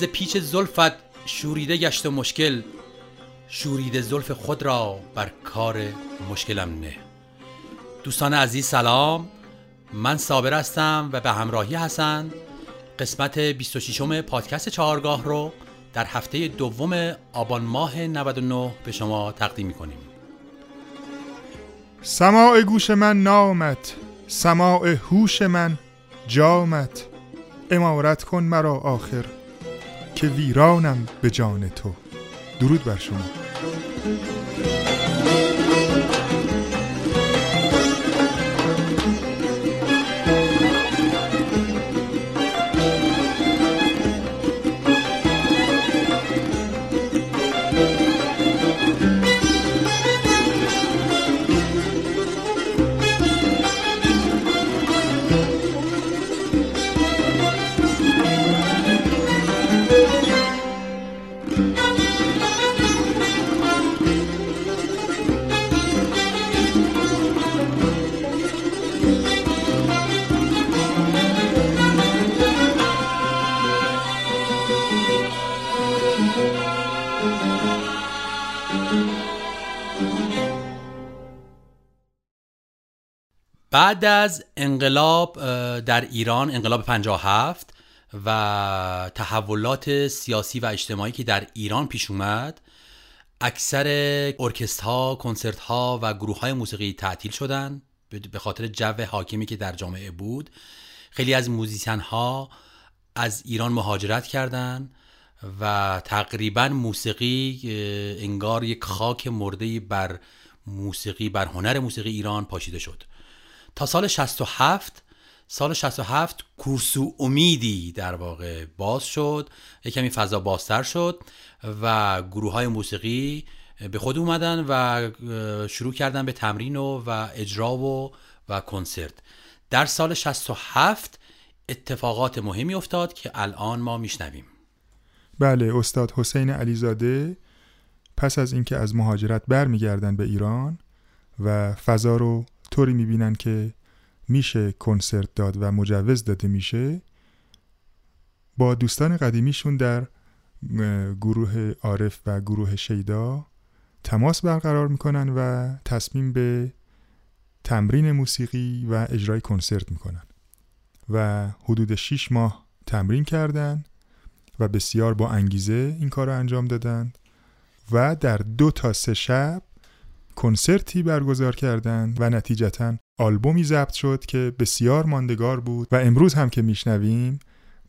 ز پیچ زلفت شوریده گشت و مشکل. شوریده زلف خود را بر کار مشکلم نه. دوستان عزیز سلام. من صابر هستم و به همراهی حسن قسمت 26 م پادکست چهارگاه رو در هفته دوم آبان ماه 99 به شما تقدیم می‌کنیم. سماع گوش من نامت سماع هوش من جامت. امارت کن مرا آخر. که ویرانم به جان تو. درود بر شما. بعد از انقلاب در ایران انقلاب 57 و تحولات سیاسی و اجتماعی که در ایران پیش اومد اکثر ارکسترها، کنسرتها و گروه های موسیقی تعطیل شدن به خاطر جو حاکمی که در جامعه بود. خیلی از موزیسین ها از ایران مهاجرت کردند و تقریبا موسیقی انگار یک خاک مرده بر موسیقی بر هنر موسیقی ایران پاشیده شد. تا سال 67 سال 67 کورسو امیدی در واقع باز شد. یک کمی فضا بازتر شد و گروه های موسیقی به خود اومدن و شروع کردن به تمرین و, و اجرا و و کنسرت. در سال 67 اتفاقات مهمی افتاد که الان ما میشنویم. بله استاد حسین علیزاده پس از اینکه از مهاجرت برمیگردن به ایران و فضا رو طوری می‌بینن که میشه کنسرت داد و مجوز داده میشه با دوستان قدیمیشون در گروه عارف و گروه شیدا تماس برقرار می‌کنن و تصمیم به تمرین موسیقی و اجرای کنسرت می‌کنن و حدود 6 ماه تمرین کردن و بسیار با انگیزه این کار رو انجام دادن و در دو تا سه شب کنسرتی برگزار کردند و نتیجتا آلبومی ضبط شد که بسیار ماندگار بود و امروز هم که میشنویم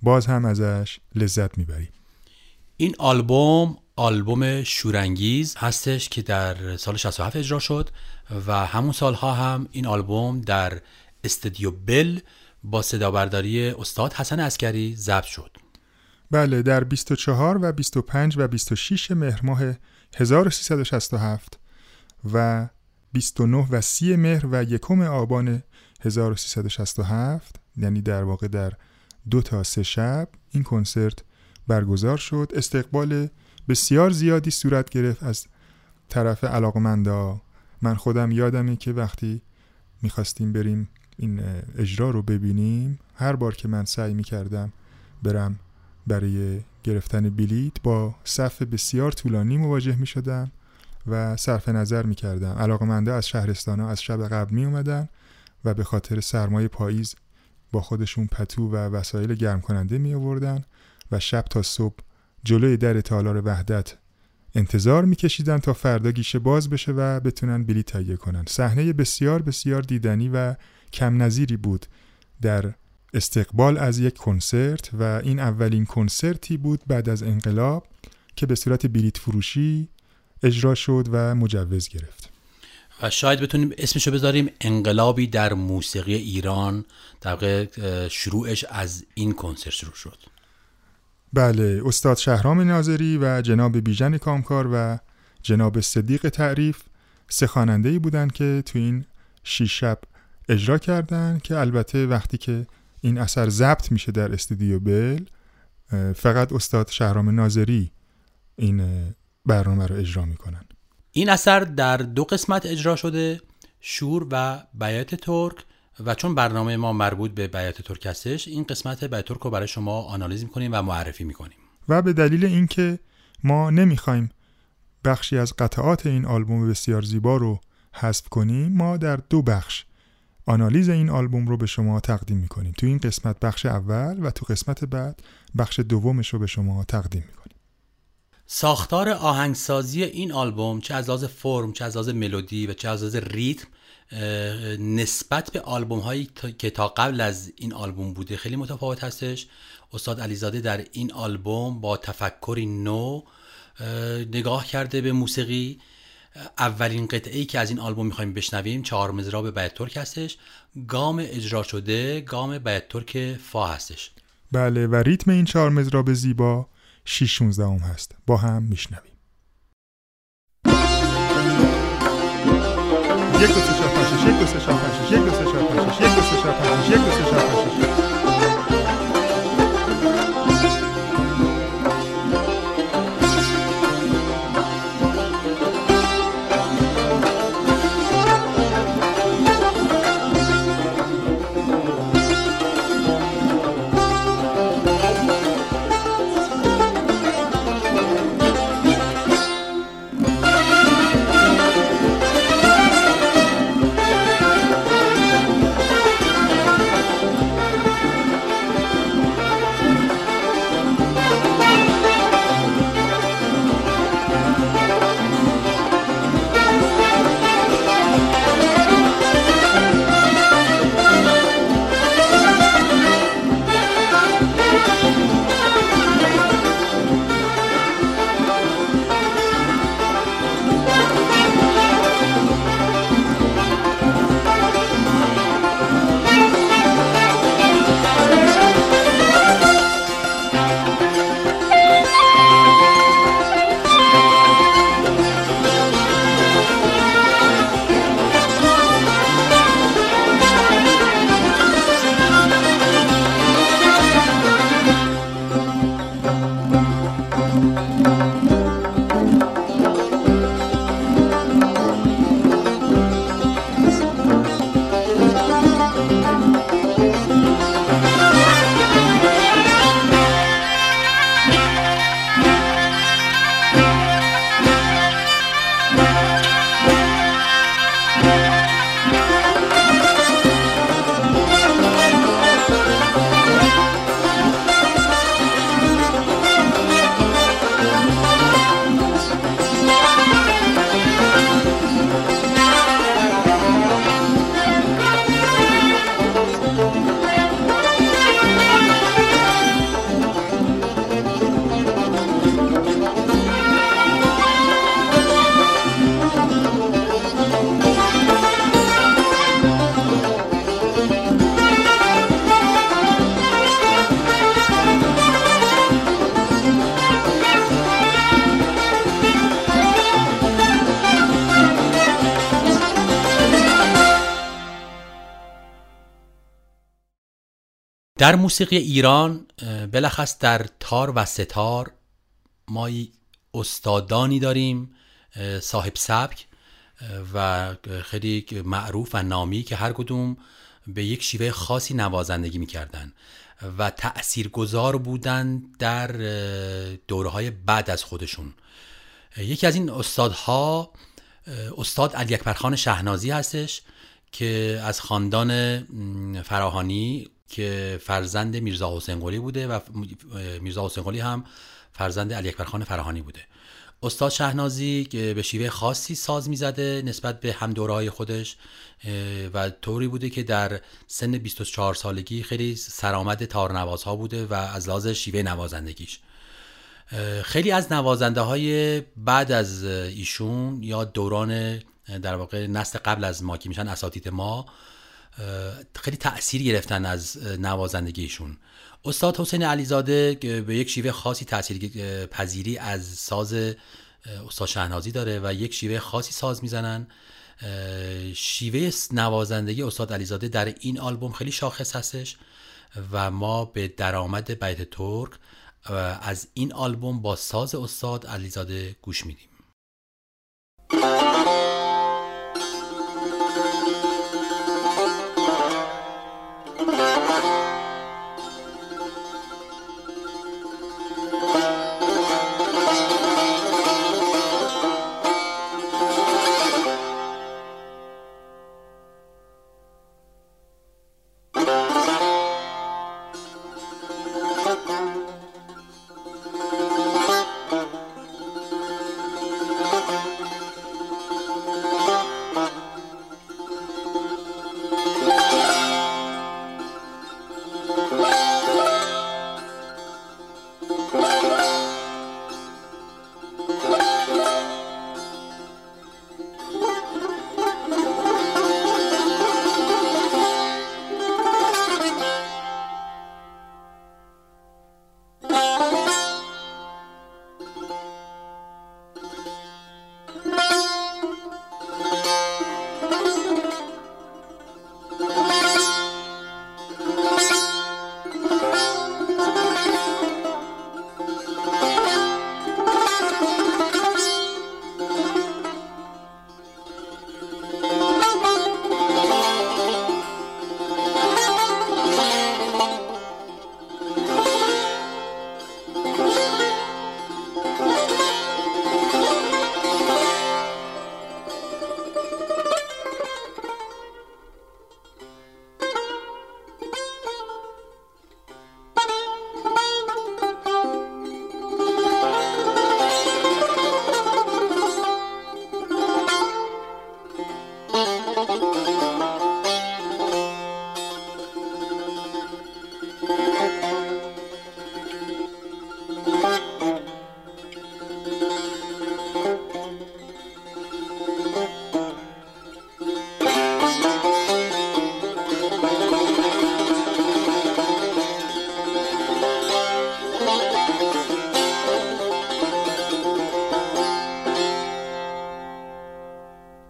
باز هم ازش لذت می‌بریم. این آلبوم آلبوم شورانگیز هستش که در سال 67 اجرا شد و همون سالها هم این آلبوم در استودیو بل با صدا برداری استاد حسن اسکری ضبط شد. بله در 24 و 25 و 26 مهر ماه 1367 و 29 و 30 مهر و یکم آبان 1367 یعنی در واقع در دو تا سه شب این کنسرت برگزار شد. استقبال بسیار زیادی صورت گرفت از طرف علاقمندا. من خودم یادمه که وقتی می‌خواستیم بریم این اجرا رو ببینیم هر بار که من سعی می‌کردم برم برای گرفتن بلیت با صف بسیار طولانی مواجه می‌شدم. و صرف نظر می‌کردم علاقمنده از شهرستان ها از شب قبل می اومدن و به خاطر سرمای پاییز با خودشون پتو و وسایل گرم کننده می آوردن و شب تا صبح جلوی در تالار وحدت انتظار میکشیدن تا فردا گیشه باز بشه و بتونن بلیط تهیه کنن. صحنه بسیار بسیار دیدنی و کم نظیری بود در استقبال از یک کنسرت و این اولین کنسرتی بود بعد از انقلاب که به صورت بلیط فروشی اجرا شد و مجوز گرفت. و شاید بتونیم اسمشو بذاریم انقلابی در موسیقی ایران. در شروعش از این کنسرت شروع شد. بله استاد شهرام ناظری و جناب بیژن کامکار و جناب صدیق تعریف سه خواننده بودند که تو این شیش شب اجرا کردن که البته وقتی که این اثر ضبط میشه در استودیو بل فقط استاد شهرام ناظری این برنامه رو اجرا می‌کنن. این اثر در دو قسمت اجرا شده شور و بیات ترک. و چون برنامه ما مربوط به بیات ترک هستش این قسمت بیات ترک رو برای شما آنالیز می‌کنیم و معرفی می‌کنیم. و به دلیل اینکه ما نمی‌خوایم بخشی از قطعات این آلبوم بسیار زیبا رو حذف کنیم ما در دو بخش آنالیز این آلبوم رو به شما تقدیم می‌کنیم. تو این قسمت بخش اول و تو قسمت بعد بخش دومش رو به شما تقدیم می‌کنیم. ساختار آهنگسازی این آلبوم چه از لحاظ فرم چه از لحاظ ملودی و چه از لحاظ ریتم نسبت به آلبوم هایی که تا قبل از این آلبوم بوده خیلی متفاوت هستش. استاد علیزاده در این آلبوم با تفکری نو نگاه کرده به موسیقی. اولین قطعه ای که از این آلبوم می‌خوایم بشنویم چهار مزراب بیت ترک هستش. گام اجرا شده گام بیت ترک فا هستش. بله و ریتم این چهار مزراب زیبا 6 16 هست. با هم میشنویم. یک دو سه چهار پنج یک دو سه چهار پنج یک دو سه چهار پنج یک دو سه چهار پنج یک دو سه چهار پنج در موسیقی ایران بلخص در تار و ستار ما استادانی داریم صاحب سبک و خیلی معروف و نامی که هر کدوم به یک شیوه خاصی نوازندگی می‌کردن و تأثیر گذار بودن در دوره های بعد از خودشون. یکی از این استادها استاد علی اکبرخان شهنازی هستش که از خاندان فراهانی که فرزند میرزا حسین قلی بوده و میرزا حسین قلی هم فرزند علی اکبر فراهانی بوده. استاد شهنازی به شیوه خاصی ساز می‌زده نسبت به هم های خودش و طوری بوده که در سن 24 سالگی خیلی سرآمد تارنوازها بوده و از لحاظ شیوه نوازندگیش. خیلی از نوازنده های بعد از ایشون یا دوران در واقع نسل قبل از ما که میشن اساتید ما خیلی تأثیر گرفتن از نوازندگیشون. استاد حسین علیزاده به یک شیوه خاصی تأثیر پذیری از ساز استاد شهنازی داره و یک شیوه خاصی ساز می‌زنن. شیوه نوازندگی استاد علیزاده در این آلبوم خیلی شاخص هستش و ما به درآمد بیت ترک از این آلبوم با ساز استاد علیزاده گوش میدیم.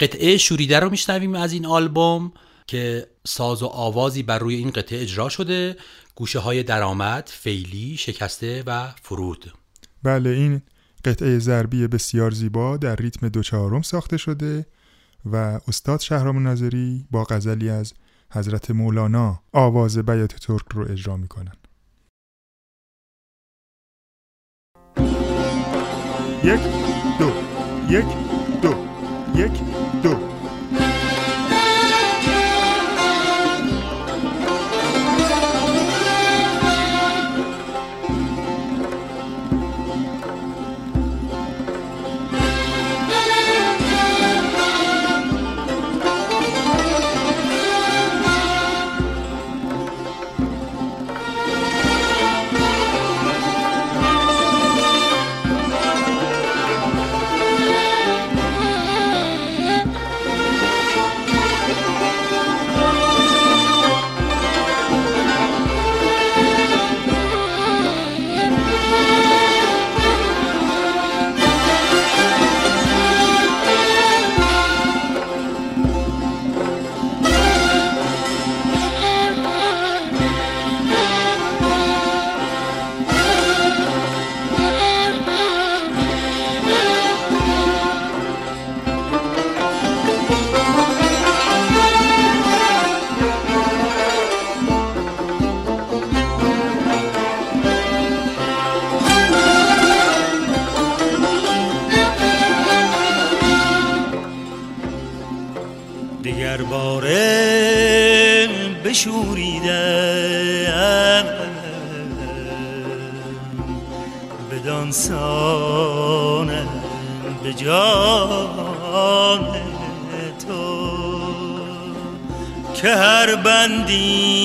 قطعه شوریده رو میشنویم از این آلبوم که ساز و آوازی بر روی این قطعه اجرا شده. گوشه های درآمد، فیلی، شکسته و فرود. بله این قطعه ضربی بسیار زیبا در ریتم دو چهارم ساخته شده و استاد شهرام نظری با غزلی از حضرت مولانا آواز بیات ترک رو اجرا می‌کنن. یک دو یک دو یک دو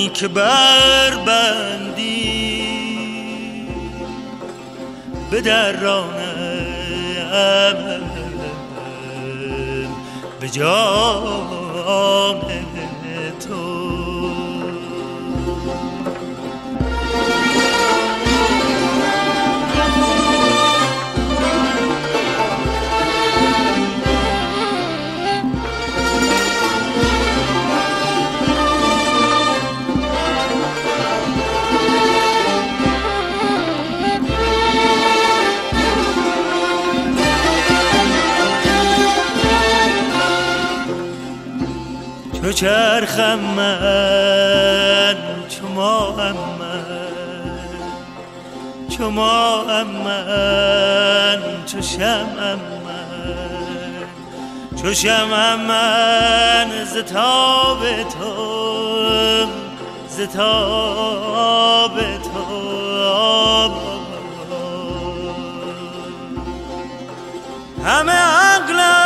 که بر بندی. به درانم به جان چرخم من. چو ماهم من. چو ماهم من. چو شمعم من. چو شمعم من. ز تاب تو. ز تاب تو. همه عقلم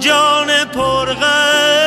جان پرغم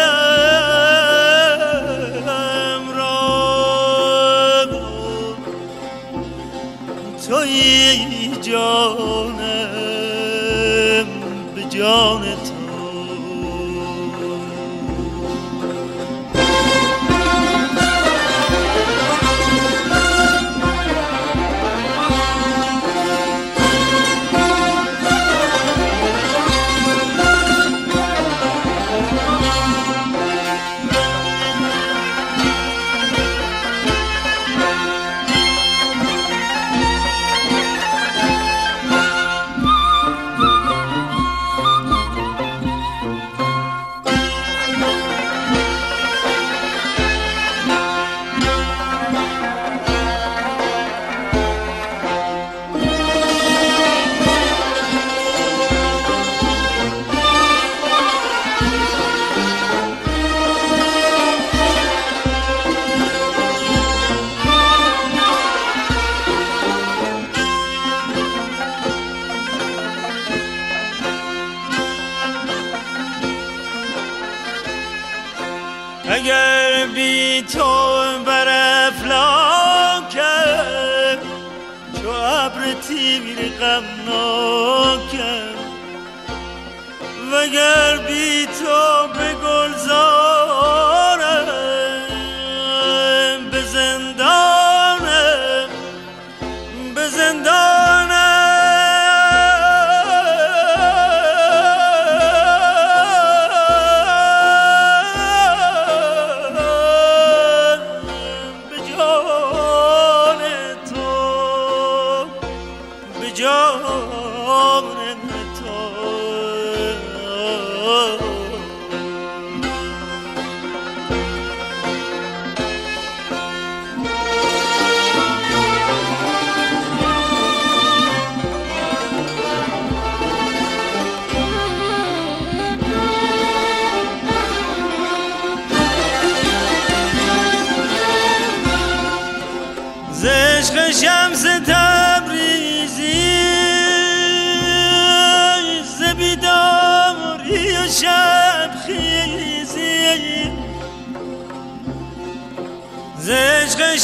شمس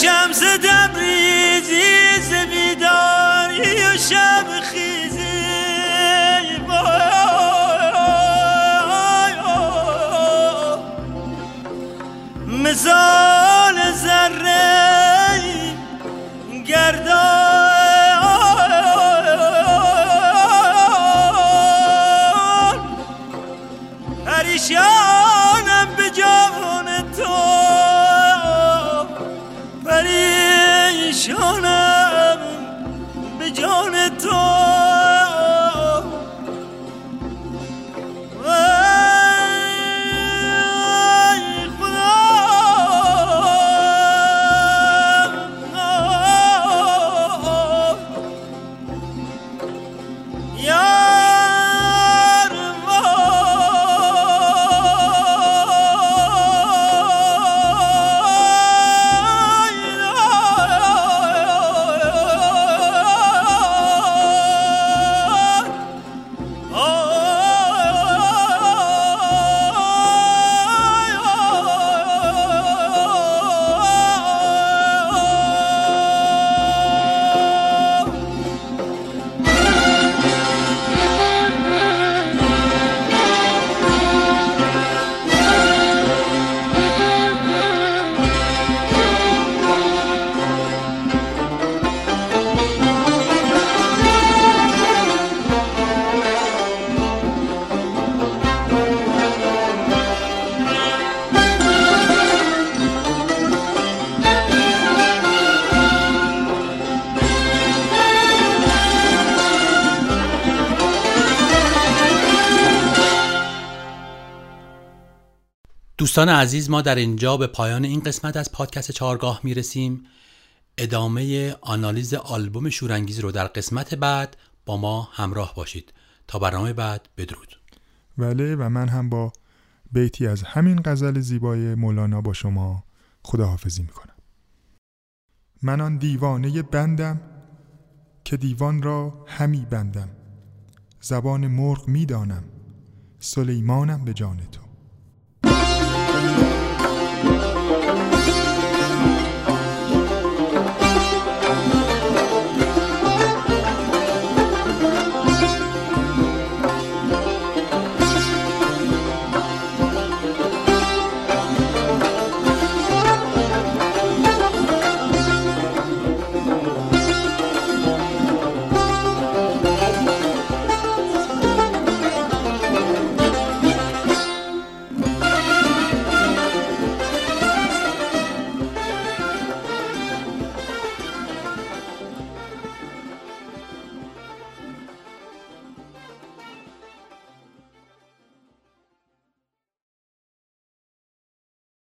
شمس تبریزی ز بیداری و شب خیزی. مثال دوستان عزیز ما در اینجا به پایان این قسمت از پادکست چهارگاه می‌رسیم. ادامه آنالیز آلبوم شورانگیز رو در قسمت بعد با ما همراه باشید. تا برنامه بعد بدرود. بله و من هم با بیتی از همین غزل زیبای مولانا با شما خداحافظی می‌کنم. من آن دیوانه بندم که دیوان را همی بندم. زبان مرغ می‌دانم. سلیمانم به جان تو.